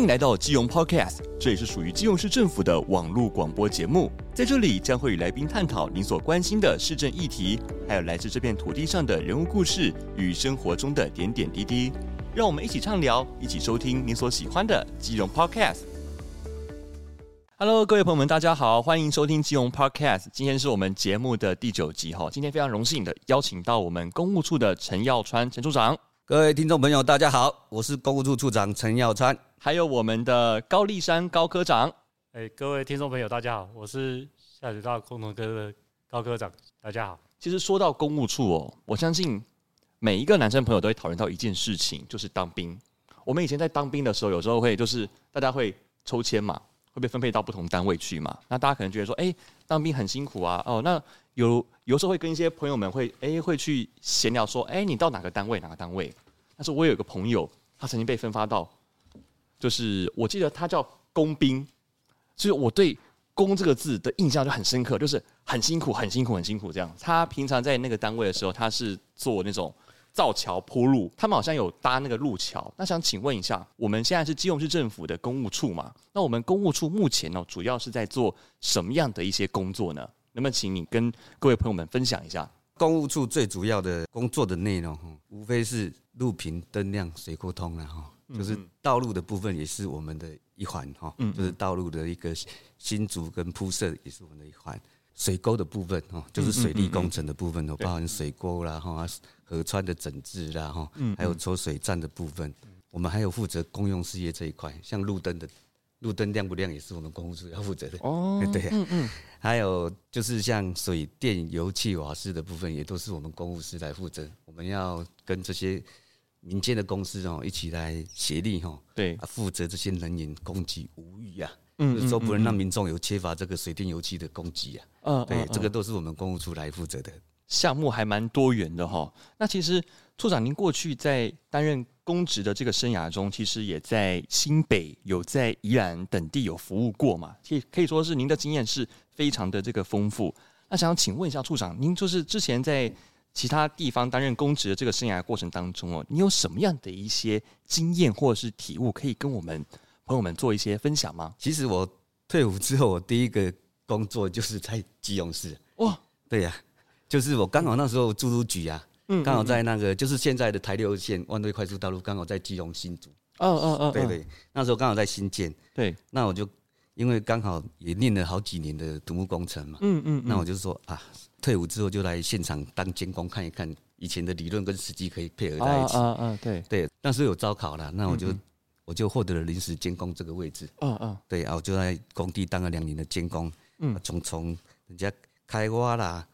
欢迎来到基隆 Podcast，这也是属于基隆市政府的网络广播节目。在这里将会与来宾探讨您所关心的市政议题，还有来自这片土地上的人物故事与生活中的点点滴滴。让我们一起畅聊，一起收听您所喜欢的基隆 Podcast。Hello，各位朋友们，大家好，欢迎收听基隆 Podcast。今天是我们节目的第九集哈。今天非常荣幸的邀请到我们公务处的陈耀川陈处长。各位听众朋友，大家好，我是公务处处长陈耀川，还有我们的高丽山高科长。哎，各位听众朋友，大家好，我是下水道工程科的高科长，大家好。其实说到公务处哦，我相信每一个男生朋友都会讨论到一件事情，就是当兵。我们以前在当兵的时候，有时候会就是大家会抽签嘛，会被分配到不同单位去嘛。那大家可能觉得说，哎，当兵很辛苦啊，哦，那有有时候会跟一些朋友们会哎会去闲聊说，哎，你到哪个单位哪个单位？但是我有一个朋友，他曾经被分发到，就是我记得他叫工兵，就是我对“工”这个字的印象就很深刻，就是很辛苦、很辛苦、很辛苦这样。他平常在那个单位的时候，他是做那种造桥铺路，他们好像有搭那个路桥。那想请问一下，我们现在是基隆市政府的公务处嘛？那我们公务处目前呢，主要是在做什么样的一些工作呢？能不能请你跟各位朋友们分享一下？公务处最主要的工作的内容，无非是路平灯亮水沟通了哈，就是道路的部分也是我们的一环哈，就是道路的一个新竹跟铺设也是我们的一环。水沟的部分哦，就是水利工程的部分哦，包含水沟啦哈，河川的整治啦哈，还有抽水站的部分，我们还有负责公用事业这一块，像路灯的。路灯亮不亮也是我们公务处要负责的。哦，对，嗯嗯，还有就是像水电油气瓦斯的部分，也都是我们公务司来负责。我们要跟这些民间的公司哦一起来协力哈，对，负责这些能源供给无虞啊，嗯，就是说不能让民众有缺乏这个水电油气的供给啊，嗯，对，这个都是我们公务处来负责的。项目还蛮多元的哈。那其实处长您过去在担任公职的这个生涯中，其实也在新北有在宜兰等地有服务过嘛，可以可以说是您的经验是非常的这个丰富。那想请问一下处长，您就是之前在其他地方担任公职的这个生涯过程当中哦，你有什么样的一些经验或者是体悟，可以跟我们朋友们做一些分享吗？其实我退伍之后，我第一个工作就是在基隆市。哇，对呀。就是我刚好那时候住入局啊，嗯，刚好在那个就是现在的台六线万瑞快速道路，刚好在基隆新竹。哦哦哦，对对，那时候刚好在新建。对，那我就因为刚好也念了好几年的土木工程嘛，嗯嗯，那我就说啊，退伍之后就来现场当监工看一看，以前的理论跟实际可以配合在一起。啊啊，对对，那时候有招考了，那我就我就获得了临时监工这个位置。嗯嗯，对啊，我就在工地当了两年的监工。嗯，从从人家开挖啦。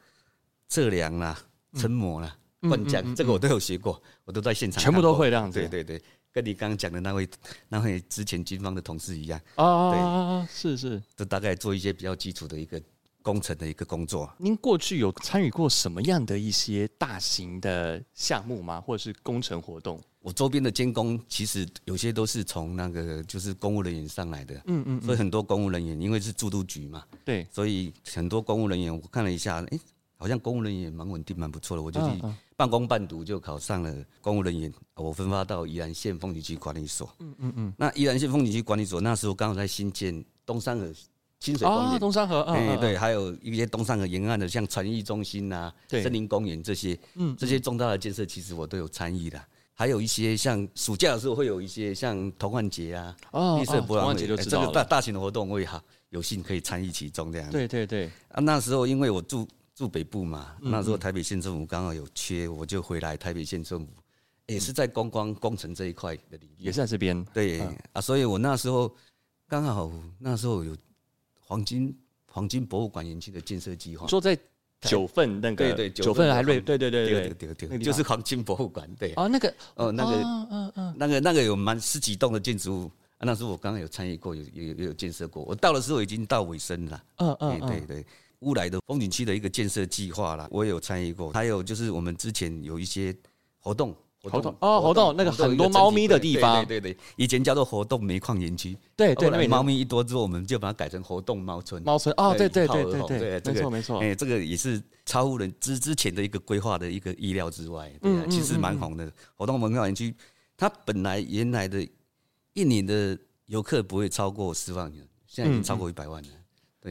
测量啦、成模啦、灌浆，这个我都有学过，我都在现场，全部都会这样子。对对对，跟你刚刚讲的那位那位之前军方的同事一样。啊对，是是，就大概做一些比较基础的一个工程的一个工作。您过去有参与过什么样的一些大型的项目吗？或者是工程活动？我周边的监工其实有些都是从那个就是公务人员上来的。嗯嗯。所以很多公务人员因为是住都局嘛，对，所以很多公务人员我看了一下，哎。好像公务人员也蛮稳定，蛮不错的。我就去半工半读，就考上了公务人员。我分发到宜兰县风景区管理所。嗯嗯嗯。那宜兰县风景区管理所那时候刚好在新建东山河清水公园。东山河。哎，对，还有一些东山河沿岸的，像传艺中心呐、森林公园这些。嗯。这些重大的建设，其实我都有参与的。还有一些像暑假的时候，会有一些像童幻节啊、绿色博览会，这个大大型的活动，我也好有幸可以参与其中这样。对对对。啊，那时候因为我住。住北部嘛，那时候台北县政府刚好有缺，我就回来台北县政府，也是在观光工程这一块的领域，也是在这边。对啊，所以我那时候刚好那时候有黄金黄金博物馆园区的建设计划，说在九份那个，对对，九份还瑞，对对对对对对，就是黄金博物馆。对哦，那个哦，那个嗯嗯，那个那个有蛮十几栋的建筑物，那时候我刚刚有参与过，有有有建设过。我到的时候已经到尾声了。嗯嗯，对对。乌来的风景区的一个建设计划啦，我也有参与过。还有就是我们之前有一些活动，活动哦，活动那个很多猫咪的地方，对对对，以前叫做活动煤矿园区，对对，那猫咪一多之后，我们就把它改成活动猫村。猫村哦，对对对对对，没错没错，哎，这个也是超乎人之之前的一个规划的一个意料之外，对啊，其实蛮红的。活动煤矿园区，它本来原来的一年的游客不会超过十万人，现在已经超过一百万了。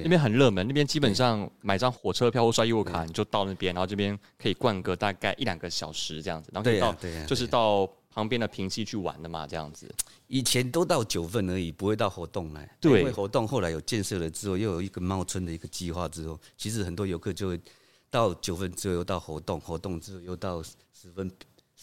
那边很热门，那边基本上买张火车票或刷优卡，你就到那边，然后这边可以逛个大概一两个小时这样子，然后可以到，就是到旁边的平溪去玩的嘛，这样子。以前都到九份而已，不会到活动来。对，因为活动后来有建设了之后，又有一个猫村的一个计划之后，其实很多游客就会到九份之后又到活动，活动之后又到十分。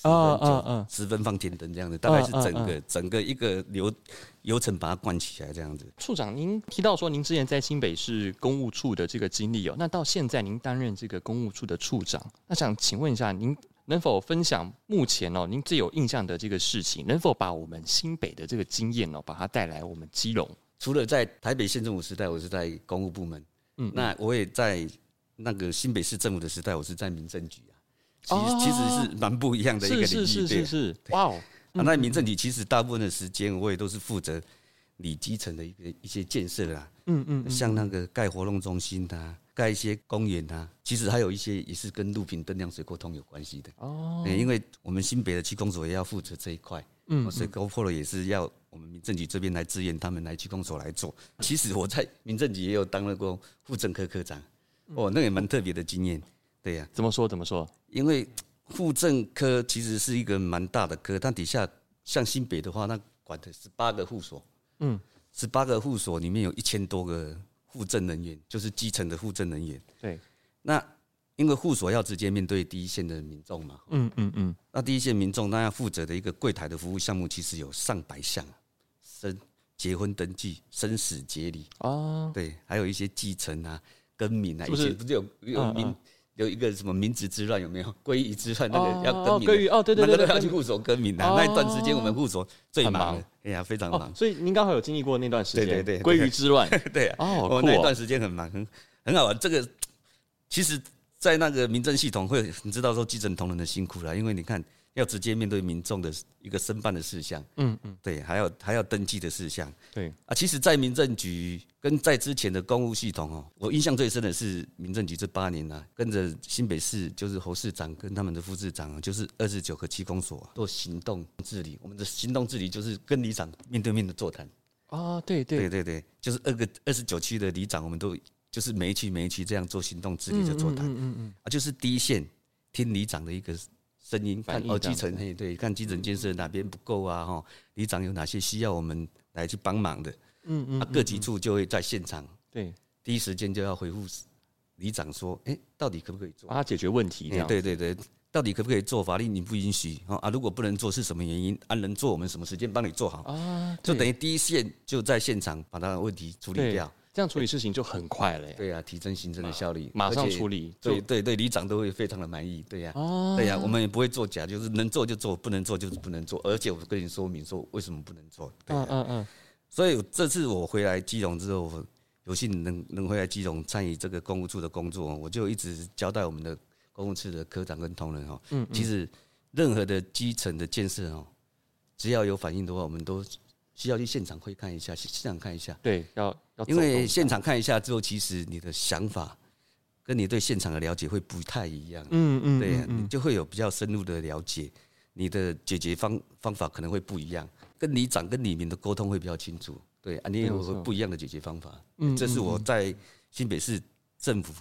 啊啊啊！十分放天灯这样子，大概是整个整个一个流流程把它贯起来这样子。处长，您提到说您之前在新北市公务处的这个经历哦，那到现在您担任这个公务处的处长，那想请问一下，您能否分享目前哦您最有印象的这个事情？能否把我们新北的这个经验哦，把它带来我们基隆？除了在台北县政府时代，我是在公务部门，嗯，那我也在那个新北市政府的时代，我是在民政局。其实其实是蛮不一样的一个领域，是是是。是，哇哦！那民政局其实大部分的时间，我也都是负责你基层的一个一些建设啦，嗯嗯，像那个盖活动中心啊，盖一些公园啊，其实还有一些也是跟路平灯亮水沟通有关系的。哦。因为我们新北的区公所也要负责这一块，嗯，水沟破了也是要我们民政局这边来支援他们来区公所来做。其实我在民政局也有当了过副政科科长，哦，那也蛮特别的经验。对呀、啊，怎么说怎么说？因为户政科其实是一个蛮大的科，但底下像新北的话，那管的十八个户所，嗯，十八个户所里面有一千多个户政人员，就是基层的户政人员。对，那因为户所要直接面对第一线的民众嘛，嗯嗯嗯，那第一线民众那要负责的一个柜台的服务项目，其实有上百项，生结婚登记、生死结离。啊，对，还有一些继承啊、更名啊，以前不是有有名。有一个什么名字之乱有没有？归于之乱那个要更名的哦，对对对，那个都要去户所更名的。那一段时间我们户所最忙，哎呀，非常忙。所以您刚好有经历过那段时间，对对对，归于之乱，对哦，我那一段时间很忙，很很好玩。这个其实，在那个民政系统会，你知道说基层同仁的辛苦了，因为你看。要直接面对民众的一个申办的事项，嗯嗯，对，还要还要登记的事项，对。啊。其实，在民政局跟在之前的公务系统哦，我印象最深的是民政局这八年呢，跟着新北市就是侯市长跟他们的副市长，就是二十九个区公所做行动治理。我们的行动治理就是跟里长面对面的座谈。啊，对对。对对，就是二个二十九区的里长，我们都就是每一区每一区这样做行动治理的座谈，嗯嗯嗯，啊，就是第一线听里长的一个。声音看哦，基层嘿，对，看基层建设哪边不够啊？哈，里长有哪些需要我们来去帮忙的？嗯嗯，啊各级处就会在现场，对，第一时间就要回复里长说，哎，到底可不可以做？帮他解决问题。对对对，到底可不可以做？法律你不允许啊？如果不能做是什么原因？按能做，我们什么时间帮你做好啊？就等于第一线就在现场把他的问题处理掉。这样处理事情就很快了。对呀，提升行政的效率，马上处理。对对对，里长都会非常的满意。对呀，对呀，我们也不会作假，就是能做就做，不能做就是不能做。而且我跟你说明说为什么不能做。嗯嗯嗯。所以这次我回来基隆之后，有幸能能回来基隆参与这个公务处的工作，我就一直交代我们的公务处的科长跟同仁哈，嗯，其实任何的基层的建设哦，只要有反应的话，我们都。需要去现场会看一下，现场看一下。对，要要。因为现场看一下之后，其实你的想法跟你对现场的了解会不太一样。嗯嗯。对，你就会有比较深入的了解，你的解决方方法可能会不一样，跟里长跟里民的沟通会比较清楚。对啊，你也有不一样的解决方法。嗯，这是我在新北市政府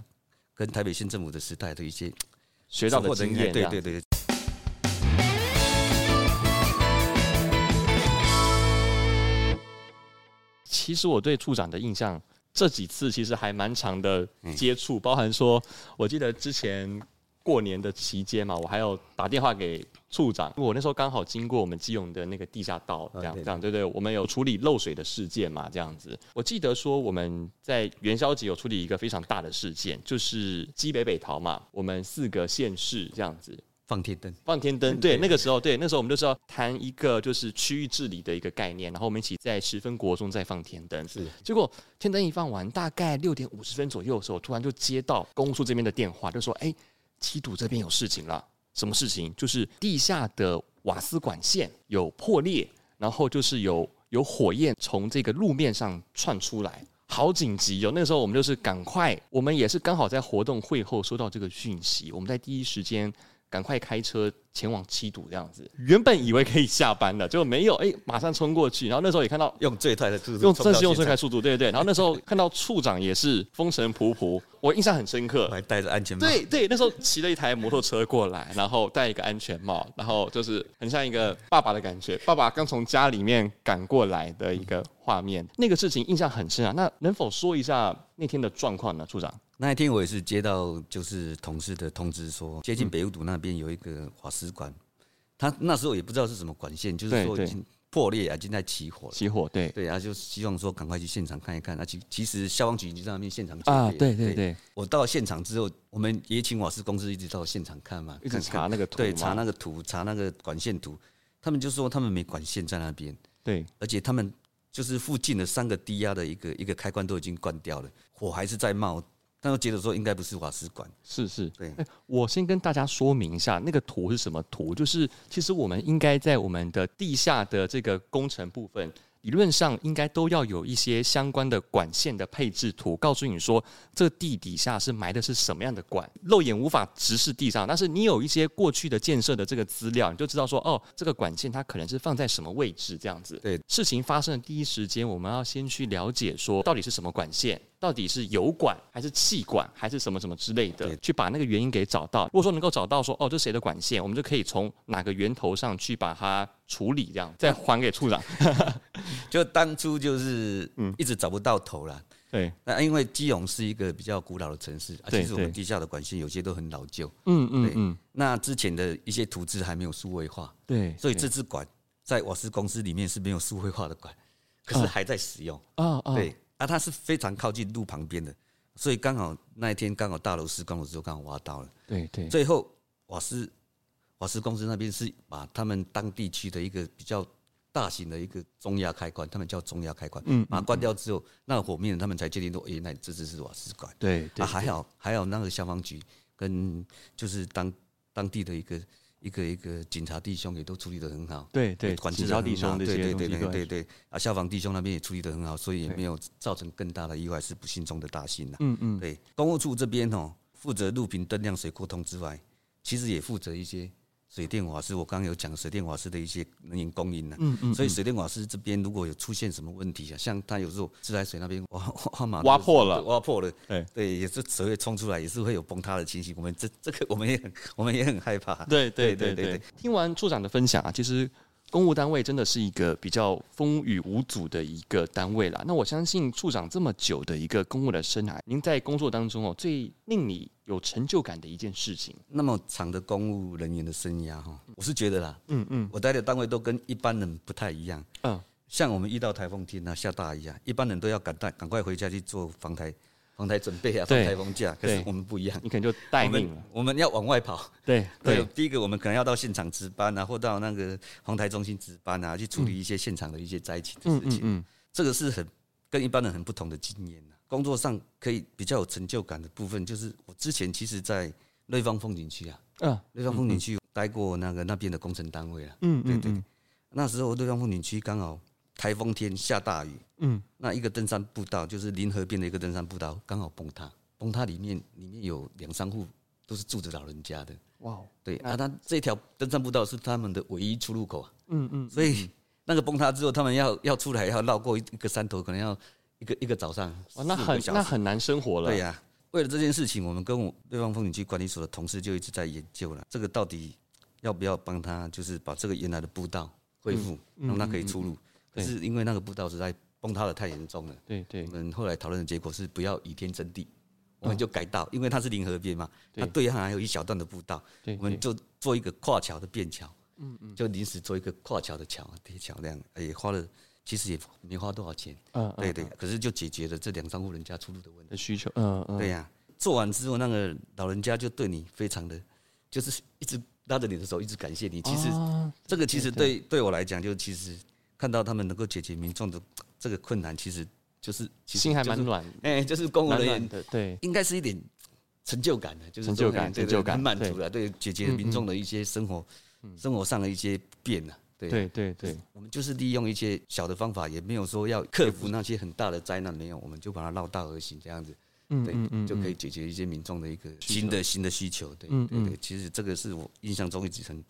跟台北县政府的时代的一些学到的经验。对对对。其实我对处长的印象，这几次其实还蛮长的接触，包含说，我记得之前过年的期间嘛，我还有打电话给处长，我那时候刚好经过我们基隆的那个地下道，这样这样，对对，我们有处理漏水的事件嘛，这样子。我记得说我们在元宵节有处理一个非常大的事件，就是基北北桃嘛，我们四个县市这样子。放天灯，放天灯，对，那个时候，对，那时候我们就是要谈一个就是区域治理的一个概念，然后我们一起在十分国中再放天灯。是，结果天灯一放完，大概六点五十分左右的时候，突然就接到公处这边的电话，就说：“哎，七堵这边有事情了，什么事情？就是地下的瓦斯管线有破裂，然后就是有有火焰从这个路面上窜出来，好紧急哦！那个时候我们就是赶快，我们也是刚好在活动会后收到这个讯息，我们在第一时间。赶快开车前往七堵这样子。原本以为可以下班了，结果没有，哎、欸，马上冲过去。然后那时候也看到用最快的速度，用正是用最快速度，对对对。然后那时候看到处长也是风尘仆仆，我印象很深刻，还戴着安全帽。对对，那时候骑了一台摩托车过来，然后戴一个安全帽，然后就是很像一个爸爸的感觉，爸爸刚从家里面赶过来的一个画面。那个事情印象很深啊。那能否说一下那天的状况呢，处长？那一天我也是接到就是同事的通知说，接近北五堵那边有一个瓦斯管，他那时候也不知道是什么管线，就是说已经破裂啊，已经在起火。起火，对对，然后就希望说赶快去现场看一看。那其其实消防局已经在那边现场啊，对对对。我到现场之后，我们也请瓦斯公司一直到现场看嘛，一直查那个图，对，查那个图，查那个管线图。他们就说他们没管线在那边，对，而且他们就是附近的三个低压的一个一个开关都已经关掉了，火还是在冒。但我觉得说应该不是瓦斯管，是是，对。我先跟大家说明一下，那个图是什么图？就是其实我们应该在我们的地下的这个工程部分。理论上应该都要有一些相关的管线的配置图，告诉你说这地底下是埋的是什么样的管，肉眼无法直视地上，但是你有一些过去的建设的这个资料，你就知道说哦，这个管线它可能是放在什么位置这样子。对，事情发生的第一时间，我们要先去了解说到底是什么管线，到底是油管还是气管还是什么什么之类的，去把那个原因给找到。如果说能够找到说哦，这谁的管线，我们就可以从哪个源头上去把它。处理这样，再还给处长。就当初就是嗯，一直找不到头了。对，那因为基隆是一个比较古老的城市，其实我们地下的管线有些都很老旧。嗯嗯嗯。那之前的一些图纸还没有数位化。对。所以这支管在瓦斯公司里面是没有数位化的管，可是还在使用。啊啊。对。啊，它是非常靠近路旁边的，所以刚好那一天刚好大楼施工的时候刚好挖到了。对对。最后瓦斯。瓦斯公司那边是把他们当地区的一个比较大型的一个中压开关，他们叫中压开关，嗯，把它关掉之后，那个火灭了，他们才确定说，哎，那这只是瓦斯管。对，对，啊，还好，还好那个消防局跟就是当当地的一个一个一个警察弟兄也都处理得很好。对对，管制弟兄对对对对对对，啊，消防弟兄那边也处理得很好，所以也没有造成更大的意外，是不幸中的大幸了。嗯嗯，对，公务处这边哦，负责路平灯亮水沟通之外，其实也负责一些。水电瓦斯，我刚刚有讲水电瓦斯的一些能源供应呢，嗯嗯，所以水电瓦斯这边如果有出现什么问题啊，像它有时候自来水那边挖挖挖破了，挖破了，对对，也是水会冲出来，也是会有崩塌的情形。我们这这个我们也很 我们也很害怕。对对对对对。听完处长的分享啊，其实。公务单位真的是一个比较风雨无阻的一个单位啦。那我相信处长这么久的一个公务的生涯，您在工作当中哦，最令你有成就感的一件事情。那么长的公务人员的生涯哈，我是觉得啦，嗯嗯，我待的单位都跟一般人不太一样。嗯，像我们遇到台风天啊，下大雨啊，一般人都要赶快赶快回家去做防台。防台准备啊，放台风假。可是我们不一样，你可能就待命了。我们要往外跑。对对，第一个我们可能要到现场值班啊，或到那个防台中心值班啊，去处理一些现场的一些灾情的事情。嗯，这个是很跟一般人很不同的经验。工作上可以比较有成就感的部分，就是我之前其实，在瑞芳风景区啊，嗯，瑞芳风景区待过那个那边的工程单位啊。嗯，对对。那时候瑞芳风景区刚好。台风天下大雨，嗯，那一个登山步道就是临河边的一个登山步道，刚好崩塌。崩塌里面里面有两三户都是住着老人家的。哇，对啊，他这条登山步道是他们的唯一出入口啊。嗯嗯，所以那个崩塌之后，他们要要出来要绕过一个山头，可能要一个一个早上。哇，那很那很难生活了。对呀，为了这件事情，我们跟我瑞芳风景区管理所的同事就一直在研究了，这个到底要不要帮他，就是把这个原来的步道恢复，让他可以出入。可是因为那个步道实在崩塌的太严重了，对对，我们后来讨论的结果是不要以天争地，我们就改道，因为它是临河边嘛，它对。岸还有一小段的步道，我们就做一个跨桥的便桥，嗯嗯，就临时做一个跨桥的桥铁桥那样，也花了其实也没花多少钱，嗯对对，可是就解决了这两三户人家出入的问题需求，嗯嗯，对呀，做完之后那个老人家就对你非常的，就是一直拉着你的手，一直感谢你。其实这个其实对对我来讲，就其实。看到他们能够解决民众的这个困难，其实就是心还蛮暖，哎，就是公务人员的，对，应该是一点成就感的，就是成就感，成就感，很满足了，对，解决民众的一些生活，生活上的一些变了，对，对，对，对，我们就是利用一些小的方法，也没有说要克服那些很大的灾难，没有，我们就把它绕道而行这样子，嗯，对，嗯，就可以解决一些民众的一个新的新的需求，对，对对，其实这个是我印象中一直很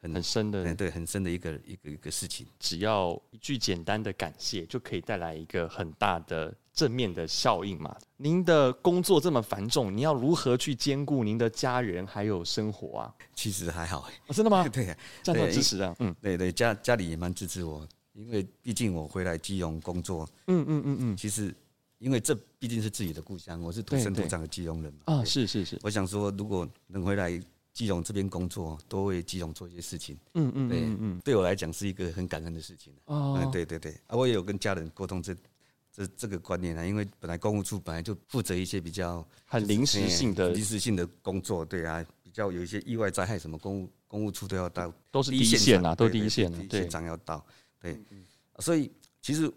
很很深的，对，很深的一个一个一个事情。只要一句简单的感谢，就可以带来一个很大的正面的效应嘛。您的工作这么繁重，你要如何去兼顾您的家人还有生活啊？其实还好，哦，真的吗？对，家里支持啊，嗯，对对，家家里也蛮支持我。因为毕竟我回来基隆工作，嗯嗯嗯嗯，其实因为这毕竟是自己的故乡，我是土生土长的基隆人嘛。啊，是是是。我想说，如果能回来基隆这边工作，多为基隆做一些事情，嗯嗯，对嗯，对我来讲是一个很感恩的事情。哦，对对对，啊，我也有跟家人沟通这这这个观念啊，因为本来公务处本来就负责一些比较很临时性的临时性的工作，对啊，比较有一些意外灾害什么公务公务处都要到，都是第一线啊，都第一线啊，对，现场要到，对。所以其实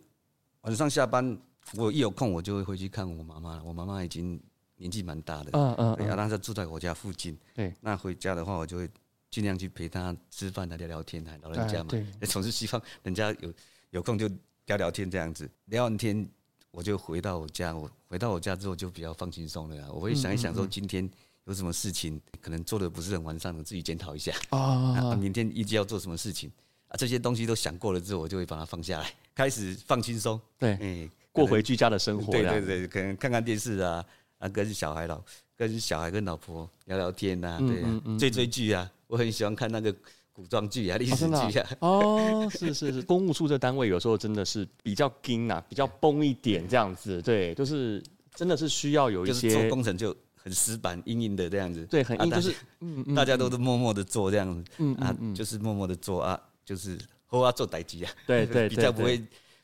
晚上下班，我一有空我就会回去看我妈妈。我妈妈已经年纪蛮大的，嗯嗯，对啊，她住在我家附近。对，那回家的话，我就会尽量去陪他吃饭、聊聊天，老人家嘛，总是希望人家有有空就聊聊天这样子。聊完天，我就回到我家。我回到我家之后就比较放轻松了。我会想一想说，今天有什么事情可能做的不是很完善，我自己检讨一下。啊，明天预计要做什么事情。啊，这些东西都想过了之后，我就会把它放下来，开始放轻松。对，哎，过回居家的生活。对对对，可能看看电视啊，啊，跟小孩老，跟小孩跟老婆聊聊天呐，对啊，追追剧啊，我很喜欢看那个古装剧啊、历史剧啊。哦，是是是，公务处这单位有时候真的是比较紧啊，比较崩一点这样子。对，就是真的是需要有一些做工程就很死板、硬硬的这样子。对，很硬，就是 大家都是默默的做这样子。嗯啊，就是默默的做啊。就是后啊，做代机啊，对 对，比较不会，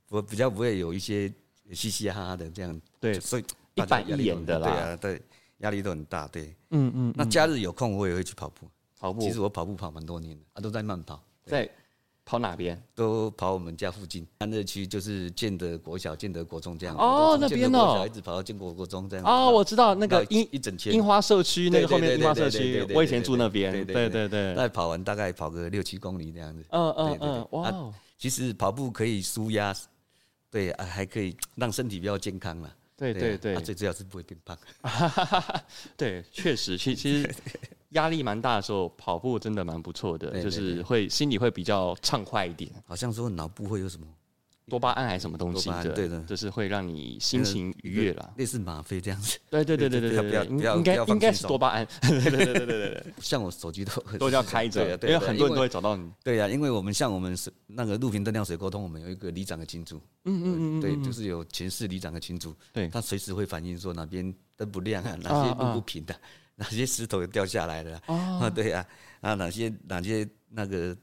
我比较不会有一些嘻嘻哈哈的这样，对，所以一板一眼的啦，对啊，对，压力都很大，对，嗯嗯。那假日有空我也会去跑步，跑步。其实我跑步跑蛮多年的啊，都在慢跑，在。跑哪边？都跑我们家附近安乐区，就是建德国小、建德国中这样。哦，那边哦，一直跑到建国国中这样。哦，我知道那个樱一整圈樱花社区那个后面樱花社区，我以前住那边。对对对。那跑完大概跑个六七公里这样子。嗯嗯嗯，哇。其实跑步可以舒压，对啊，还可以让身体比较健康嘛。对对对。最主要是不会变胖。对，确实，其其实。压力蛮大的时候，跑步真的蛮不错的，就是会心里会比较畅快一点。好像说脑部会有什么多巴胺还是什么东西的，对的，就是会让你心情愉悦啦，类似吗啡这样子。对对对对对对，不要不要应该应该是多巴胺。对对对对对，像我手机都都要开着，因为很多人都会找到你。对呀，因为我们像我们是那个路平灯亮水沟通，我们有一个里长的群组。嗯嗯嗯，对，就是有全市里长的群组。对，他随时会反映说哪边灯不亮啊，哪些路不平的。哪些石头掉下来了？啊，对啊，啊，哪些哪些那个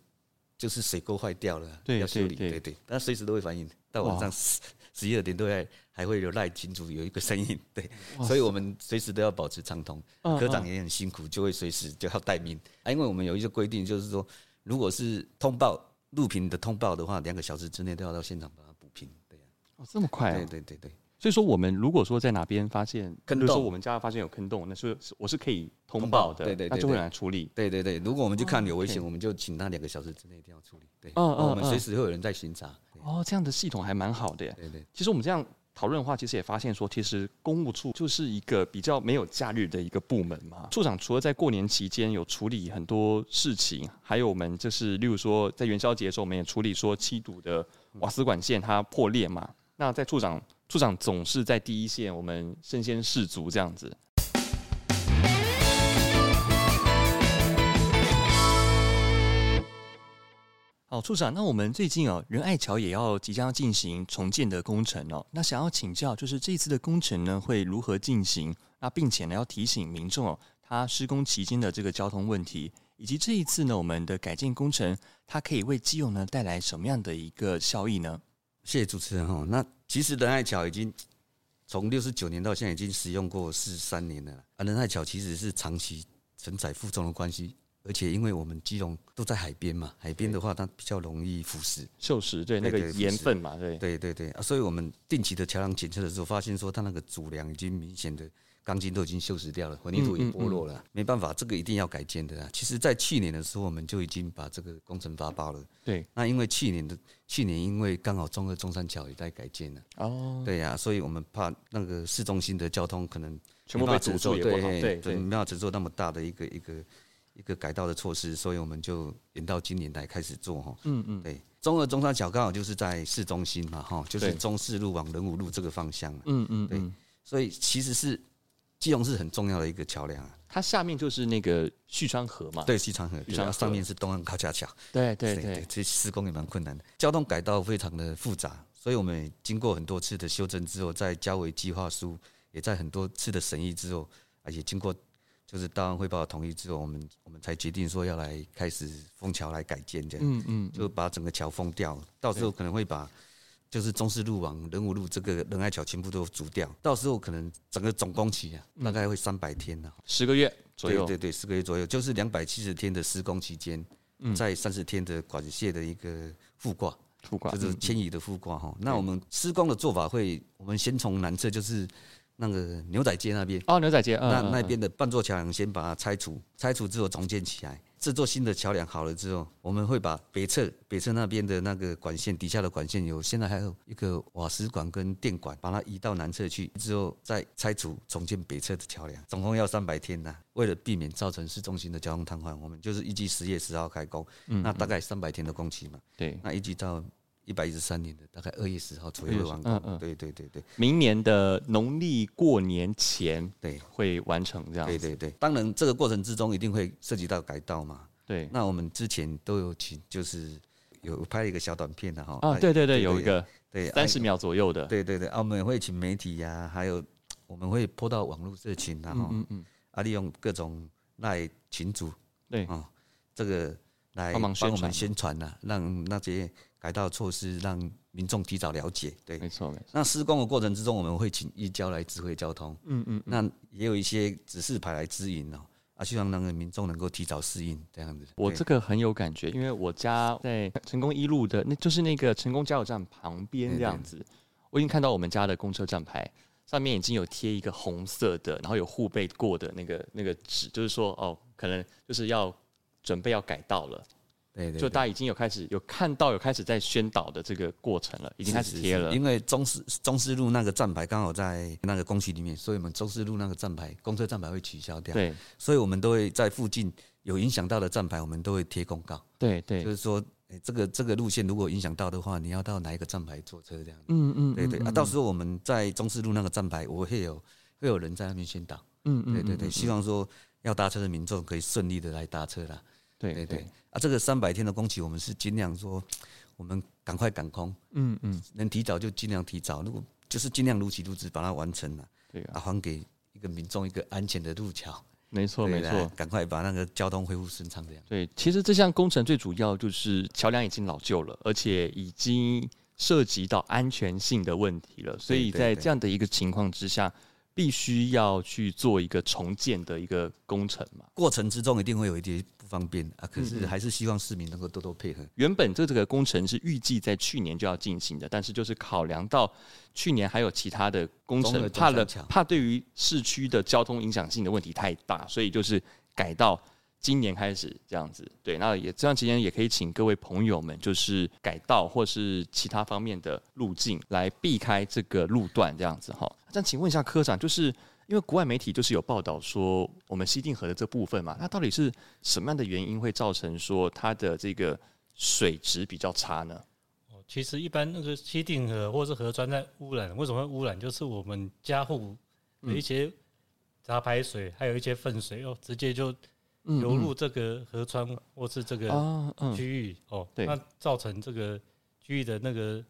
就是水沟坏掉了，要修理，对对，他随时都会反映，到晚上十十一二点都还还会有赖群主有一个声音，对，所以我们随时都要保持畅通。科长也很辛苦，就会随时就要待命啊，因为我们有一些规定，就是说，如果是通报录屏的通报的话，两个小时之内都要到现场把它补平，对呀。哦，这么快啊？对对对对。所以说，我们如果说在哪边发现坑洞，说我们家发现有坑洞，那是我是可以通报的，对对，那就会来处理。对对对，如果我们就看有危险，我们就请他两个小时之内一定要处理。对，嗯嗯，我们随时会有人在巡查。哦，这样的系统还蛮好的。对对，其实我们这样讨论的话，其实也发现说，其实公务处就是一个比较没有假日的一个部门嘛。处长除了在过年期间有处理很多事情，还有我们就是例如说在元宵节的时候，我们也处理说七堵的瓦斯管线它破裂嘛。那在处长。处长总是在第一线，我们身先士卒这样子。好，处长，那我们最近哦，仁爱桥也要即将进行重建的工程哦。那想要请教，就是这次的工程呢会如何进行？那并且呢要提醒民众哦，它施工期间的这个交通问题，以及这一次呢我们的改建工程，它可以为基隆呢带来什么样的一个效益呢？谢谢主持人哈。那其实仁爱桥已经从六十九年到现在已经使用过四十三年了啊。仁爱桥其实是长期承载负重的关系，而且因为我们基隆都在海边嘛，海边的话它比较容易腐蚀、锈蚀，对那个盐分嘛，对对对对啊，所以我们定期的桥梁检测的时候，发现说它那个主梁已经明显的。钢筋都已经锈蚀掉了，混凝土也剥落了，嗯嗯嗯，没办法，这个一定要改建的。其实，在去年的时候，我们就已经把这个工程发包了。对，那因为去年的去年，因为刚好中二中山桥也在改建了。哦，对呀，啊，所以我们怕那个市中心的交通可能全部被阻住，对对对，没办法承受那么大的一个一个一个改道的措施，所以我们就延到今年来开始做哈。嗯嗯，对，中二中山桥刚好就是在市中心嘛，哈，就是中四路往仁武路这个方向。嗯嗯，对，所以其实是。基隆是很重要的一个桥梁啊，它下面就是那个旭川河嘛，对，旭川河，然后上面是东岸高架桥，对对对，对，这施工也蛮困难的，交通改道非常的复杂，所以我们经过很多次的修正之后，在交委计划书也在很多次的审议之后，而且经过就是大安汇报同意之后，我们我们才决定说要来开始封桥来改建这样，嗯嗯，就把整个桥封掉，到时候可能会把。就是中四路往仁武路这个仁爱桥全部都阻掉，到时候可能整个总工期啊，大概会三百天呢，十个月。左右。对对对，十个月左右，就是两百七十天的施工期间，在三十天的管线的一个复挂，覆挂就是迁移的覆挂哈。那我们施工的做法会，我们先从南侧就是那个牛仔街那边哦，牛仔街，那那边的半座桥梁先把它拆除，拆除之后重建起来。这座新的桥梁好了之后，我们会把北侧北侧那边的那个管线底下的管线有，现在还有一个瓦斯管跟电管，把它移到南侧去，之后再拆除重建北侧的桥梁，总共要三百天呐。为了避免造成市中心的交通瘫痪，我们就是预计十月十号开工，那大概三百天的工期嘛。对，那预计到。一百一十三年的大概二月十号左右完工，嗯嗯，对对对对，明年的农历过年前对。会完成这样，对对对。当然这个过程之中一定会涉及到改道嘛，对。那我们之前都有请，就是有拍了一个小短片的哈，啊对对对，有一个对。三十秒左右的，对对对。啊，我们也会请媒体呀，还有我们会播到网络社群然后嗯嗯，啊利用各种赖群组对。啊，这个来帮忙帮我们宣传呐，让那些。改道措施让民众提早了解，对，没错没错。那施工的过程之中，我们会请义交来指挥交通，嗯嗯，那也有一些指示牌来指引哦，啊，希望那个民众能够提早适应这样子。我这个很有感觉，因为我家在成功一路的，那就是那个成功加油站旁边这样子。我已经看到我们家的公车站牌上面已经有贴一个红色的，然后有护背过的那个那个纸，就是说哦，可能就是要准备要改道了。对，对，对，就大家已经有开始有看到有开始在宣导的这个过程了，已经开始贴了。因为中四中四路那个站牌刚好在那个工区里面，所以我们中四路那个站牌公车站牌会取消掉。对，所以我们都会在附近有影响到的站牌，我们都会贴公告。对对，就是说，哎，这个这个路线如果影响到的话，你要到哪一个站牌坐车这样。嗯嗯，对对啊，到时候我们在中四路那个站牌，我会有会有人在那边宣导。嗯嗯，对对对，希望说要搭车的民众可以顺利的来搭车啦。对对对。啊，这个三百天的工期，我们是尽量说，我们赶快赶工，嗯嗯，能提早就尽量提早，如果就是尽量如期如质把它完成了，对啊，还给一个民众一个安全的路桥，没错没错，赶快把那个交通恢复顺畅这样。对，其实这项工程最主要就是桥梁已经老旧了，而且已经涉及到安全性的问题了，所以在这样的一个情况之下。必须要去做一个重建的一个工程嘛，过程之中一定会有一些不方便啊，可是还是希望市民能够多多配合。原本这这个工程是预计在去年就要进行的，但是就是考量到去年还有其他的工程，怕了怕对于市区的交通影响性的问题太大，所以就是改到。今年开始这样子，对，那也这段期间也可以请各位朋友们，就是改道或是其他方面的路径来避开这个路段这样子哈。那请问一下科长，就是因为国外媒体就是有报道说我们西定河的这部分嘛，那到底是什么样的原因会造成说它的这个水质比较差呢？哦，其实一般那个西定河或是河川在污染，为什么会污染？就是我们家户的一些杂排水，还有一些粪水哦，直接就。流入这个河川或是这个区域哦，那造成这个区域的那个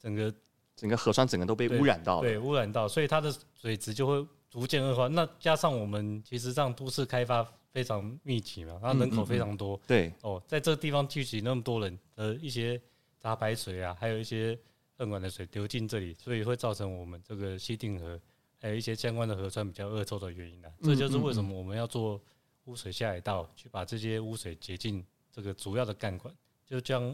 整个整个河川整个都被污染到了，对，污染到，所以它的水质就会逐渐恶化。那加上我们其实上都市开发非常密集嘛，它人口非常多，对哦，在这个地方聚集那么多人的一些杂排水啊，还有一些粪管的水流进这里，所以会造成我们这个西定河还有一些相关的河川比较恶臭的原因啊。这就是为什么我们要做。污水下水道，去把这些污水截进这个主要的干管，就将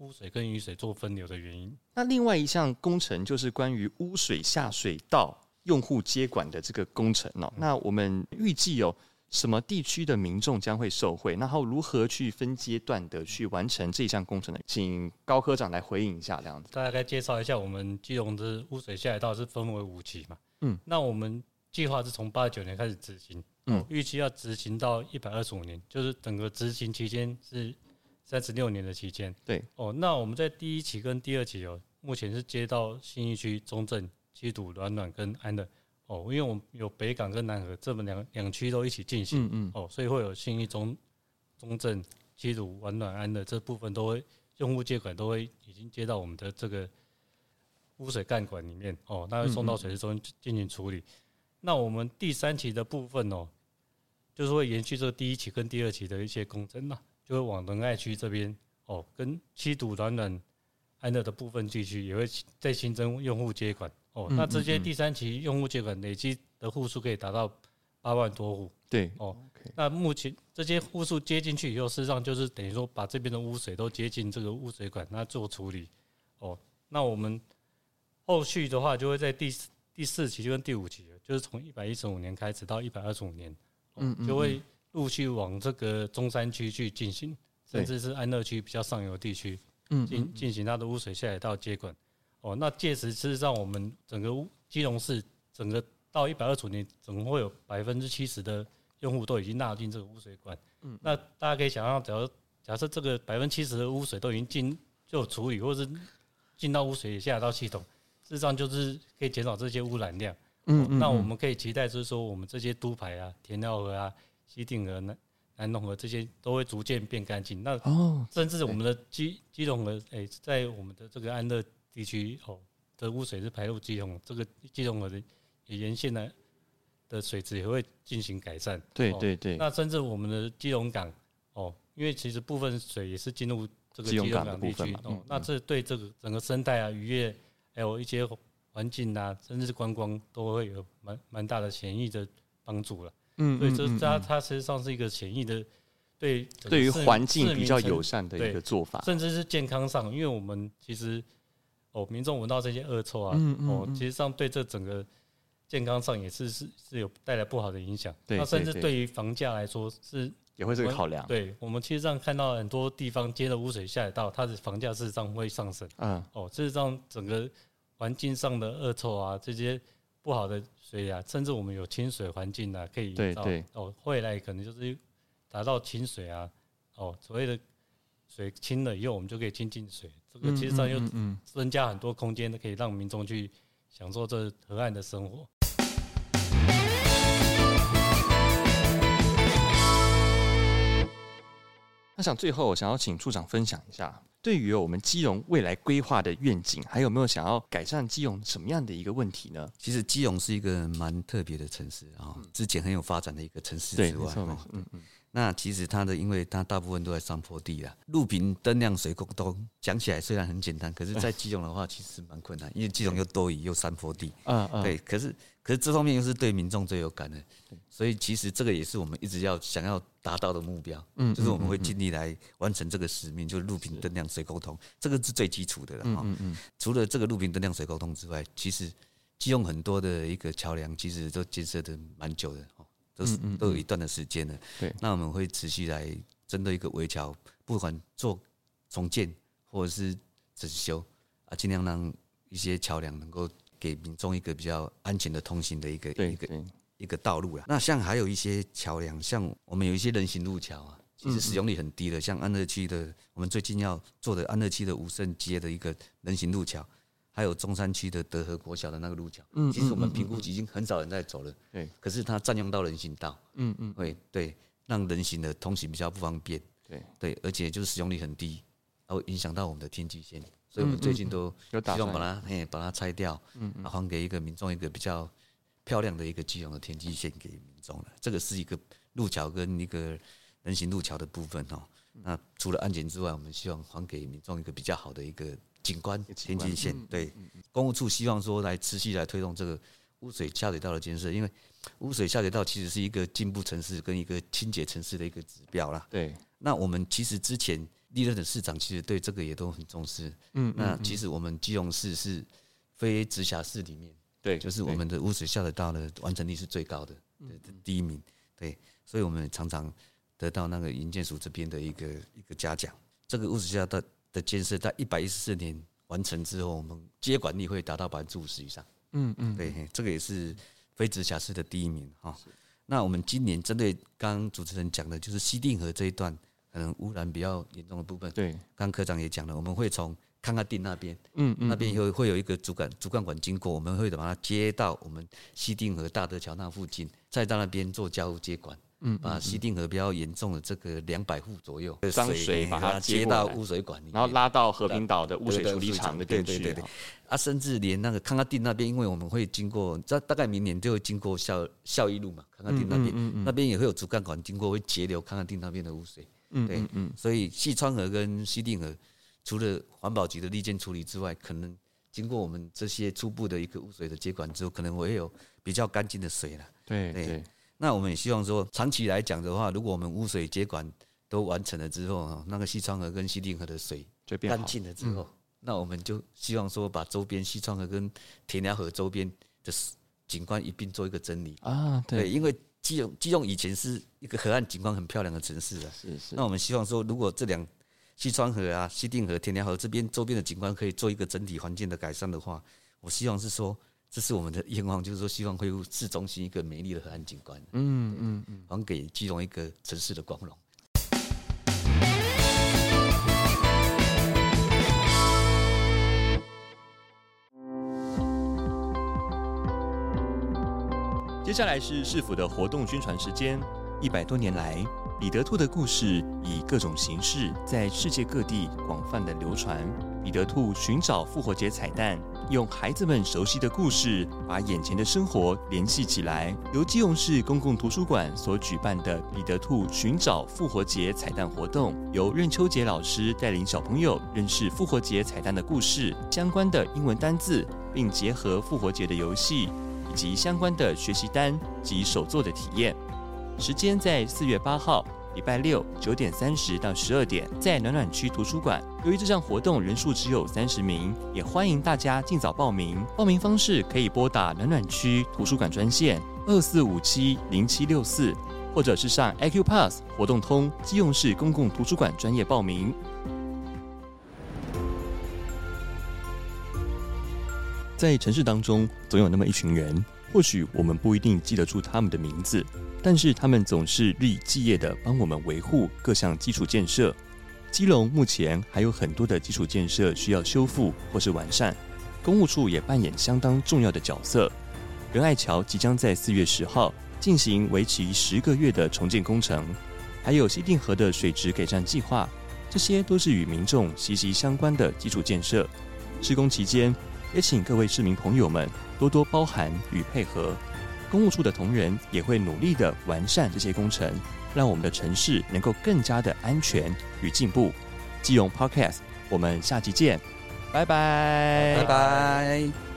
污水跟雨水做分流的原因。那另外一项工程就是关于污水下水道用户接管的这个工程哦。那我们预计有什么地区的民众将会受惠？然后如何去分阶段的去完成这项工程呢？请高科长来回应一下，这样子。大概介绍一下，我们基隆的污水下水道是分为五期嘛？嗯，那我们计划是从八九年开始执行，嗯，预期要执行到一百二十五年，就是整个执行期间是三十六年的期间。对，哦，那我们在第一期跟第二期哦，目前是接到信义区、中正、七堵、暖暖跟安的。哦，因为我们有北港跟南河这么两两区都一起进行，嗯嗯，哦，所以会有信义中、中正、七堵、暖暖、安的这部分都会用户接管都会已经接到我们的这个。污水干管里面哦，那会送到水池中进行处理。嗯嗯，那我们第三期的部分哦，就是会延续这第一期跟第二期的一些工程嘛，就会往仁爱区这边哦，跟七堵、暖暖、安乐的部分地区也会再新增用户接管哦。那这些第三期用户接管累积的户数可以达到八万多户。对哦，那目前这些户数接进去以后，事实上就是等于说把这边的污水都接进这个污水管，那做处理哦。那我们。后续的话，就会在第第四期就跟第五期，就是从一百一十五年开始到一百二十五年，嗯，就会陆续往这个中山区去进行，甚至是安乐区比较上游地区，嗯，进进行它的污水下水道接管。哦，那届时事实上我们整个基隆市整个到一百二十五年，总会有百分之七十的用户都已经纳进这个污水管。嗯，那大家可以想象，假如假设这个百分之七十的污水都已经进就处理，或者是进到污水下水道系统。事实上就是可以减少这些污染量，嗯，嗯，那我们可以期待就是说，我们这些都排啊、田寮河啊、西顶河、南南龙河这些都会逐渐变干净。那哦，甚至我们的基基隆河，哎，在我们的这个安乐地区哦的污水是排入基隆，这个基隆河的沿线呢的水质也会进行改善。对对对。那甚至我们的基隆港哦，因为其实部分水也是进入这个基隆港地区哦，那这对这个整个生态啊、渔业。还有一些环境啊，甚至是观光都会有蛮蛮大的潜意的帮助了。嗯，所以这它它实际上是一个显益的，对对于环境比较友善的一个做法，甚至是健康上，因为我们其实哦，民众闻到这些恶臭啊，哦，其实上对这整个健康上也是是是有带来不好的影响。那甚至对于房价来说是也会这个考量。对我们其实上看到很多地方接了污水下水道，它的房价事实上会上升。嗯，哦，事实上整个。环境上的恶臭啊，这些不好的水啊，甚至我们有清水环境啊，可以营造哦，未来可能就是达到清水啊，哦，所谓的水清了以后，我们就可以清净水。这个其实上又增加很多空间，可以让民众去享受这河岸的生活。那想最后，我想要请处长分享一下。对于我们基隆未来规划的愿景，还有没有想要改善基隆什么样的一个问题呢？其实基隆是一个蛮特别的城市啊，之前很有发展的一个城市之外，嗯嗯。那其实它的，因为它大部分都在山坡地啦，路平灯亮水沟通，讲起来虽然很简单，可是，在基隆的话，其实蛮困难，因为基隆又多雨又山坡地，嗯嗯，对。可是，可是这方面又是对民众最有感的，所以其实这个也是我们一直要想要达到的目标，嗯，就是我们会尽力来完成这个使命，就是路平灯亮水沟通，这个是最基础的了，嗯嗯嗯。除了这个路平灯亮水沟通之外，其实基隆很多的一个桥梁，其实都建设的蛮久的。都是都有一段的时间了，对，那我们会持续来针对一个围桥，不管做重建或者是整修啊，尽量让一些桥梁能够给民众一个比较安全的通行的一个一个一个道路了。那像还有一些桥梁，像我们有一些人行路桥啊，其实使用率很低的，像安乐区的，我们最近要做的安乐区的武圣街的一个人行路桥。还有中山区的德和国小的那个路桥，嗯，其实我们评估已经很少人在走了，对，可是它占用到人行道，嗯嗯，会对让人行的通行比较不方便，对。对，而且就是使用率很低，然后影响到我们的天际线，所以我们最近都希望把它嘿把它拆掉，嗯，还给一个民众一个比较漂亮的一个基隆的天际线给民众了。这个是一个路桥跟一个人行路桥的部分哦。那除了安检之外，我们希望还给民众一个比较好的一个。景观天际线，对，公务处希望说来持续来推动这个污水下水道的建设，因为污水下水道其实是一个进步城市跟一个清洁城市的一个指标啦。对，那我们其实之前历任的市长其实对这个也都很重视。嗯，那其实我们基隆市是非直辖市里面，对，就是我们的污水下水道的完成率是最高的，对，第一名。对，所以我们常常得到那个营建署这边的一个一个嘉奖。这个污水下水道的建设在一百一十四年完成之后，我们接管率会达到百分之五十以上。嗯嗯，对，这个也是非直辖市的第一名哈。那我们今年针对刚刚主持人讲的，就是西定河这一段可能污染比较严重的部分。对，刚刚科长也讲了，我们会从康康定那边，嗯嗯，那边会会有一个主管主干管经过，我们会把它接到我们西定河大德桥那附近，再到那边做交接管。嗯，把西定河比较严重的这个两百户左右脏水，把它接到污水管里，然后拉到和平岛的污水处理厂的。对对对，啊，甚至连那个康康定那边，因为我们会经过，这大概明年就会经过孝孝一路嘛，康康定那边，那边也会有主干管经过，会截流康康定那边的污水。嗯，对，嗯，所以西川河跟西定河，除了环保局的利剑处理之外，可能经过我们这些初步的一个污水的接管之后，可能会有比较干净的水了。对对。那我们也希望说，长期来讲的话，如果我们污水接管都完成了之后，那个西川河跟西定河的水干净了之后，那我们就希望说，把周边西川河跟田寮河周边的景观一并做一个整理啊。对，因为基隆基隆以前是一个河岸景观很漂亮的城市啊。是是。那我们希望说，如果这两西川河啊、西定河、田寮河这边周边的景观可以做一个整体环境的改善的话，我希望是说。这是我们的愿望，就是说希望恢复市中心一个美丽的河岸景观，嗯嗯嗯，还给基隆一个城市的光荣。接下来是市府的活动宣传时间。一百多年来，彼得兔的故事以各种形式在世界各地广泛的流传。彼得兔寻找复活节彩蛋。用孩子们熟悉的故事，把眼前的生活联系起来。由基隆市公共图书馆所举办的彼得兔寻找复活节彩蛋活动，由任秋杰老师带领小朋友认识复活节彩蛋的故事、相关的英文单字，并结合复活节的游戏以及相关的学习单及手作的体验。时间在四月八号。礼拜六九点三十到十二点，在暖暖区图书馆。由于这项活动人数只有三十名，也欢迎大家尽早报名。报名方式可以拨打暖暖区图书馆专线二四五七零七六四，或者是上 Accupass 活动通基隆市公共图书馆专业报名。在城市当中，总有那么一群人，或许我们不一定记得住他们的名字。但是他们总是日以继夜地帮我们维护各项基础建设。基隆目前还有很多的基础建设需要修复或是完善，公务处也扮演相当重要的角色。仁爱桥即将在四月十号进行为期十个月的重建工程，还有西定河的水质改善计划，这些都是与民众息息相关的基础建设。施工期间，也请各位市民朋友们多多包涵与配合。公务处的同仁也会努力的完善这些工程，让我们的城市能够更加的安全与进步。基隆 Podcast，我们下期见，拜拜，拜拜。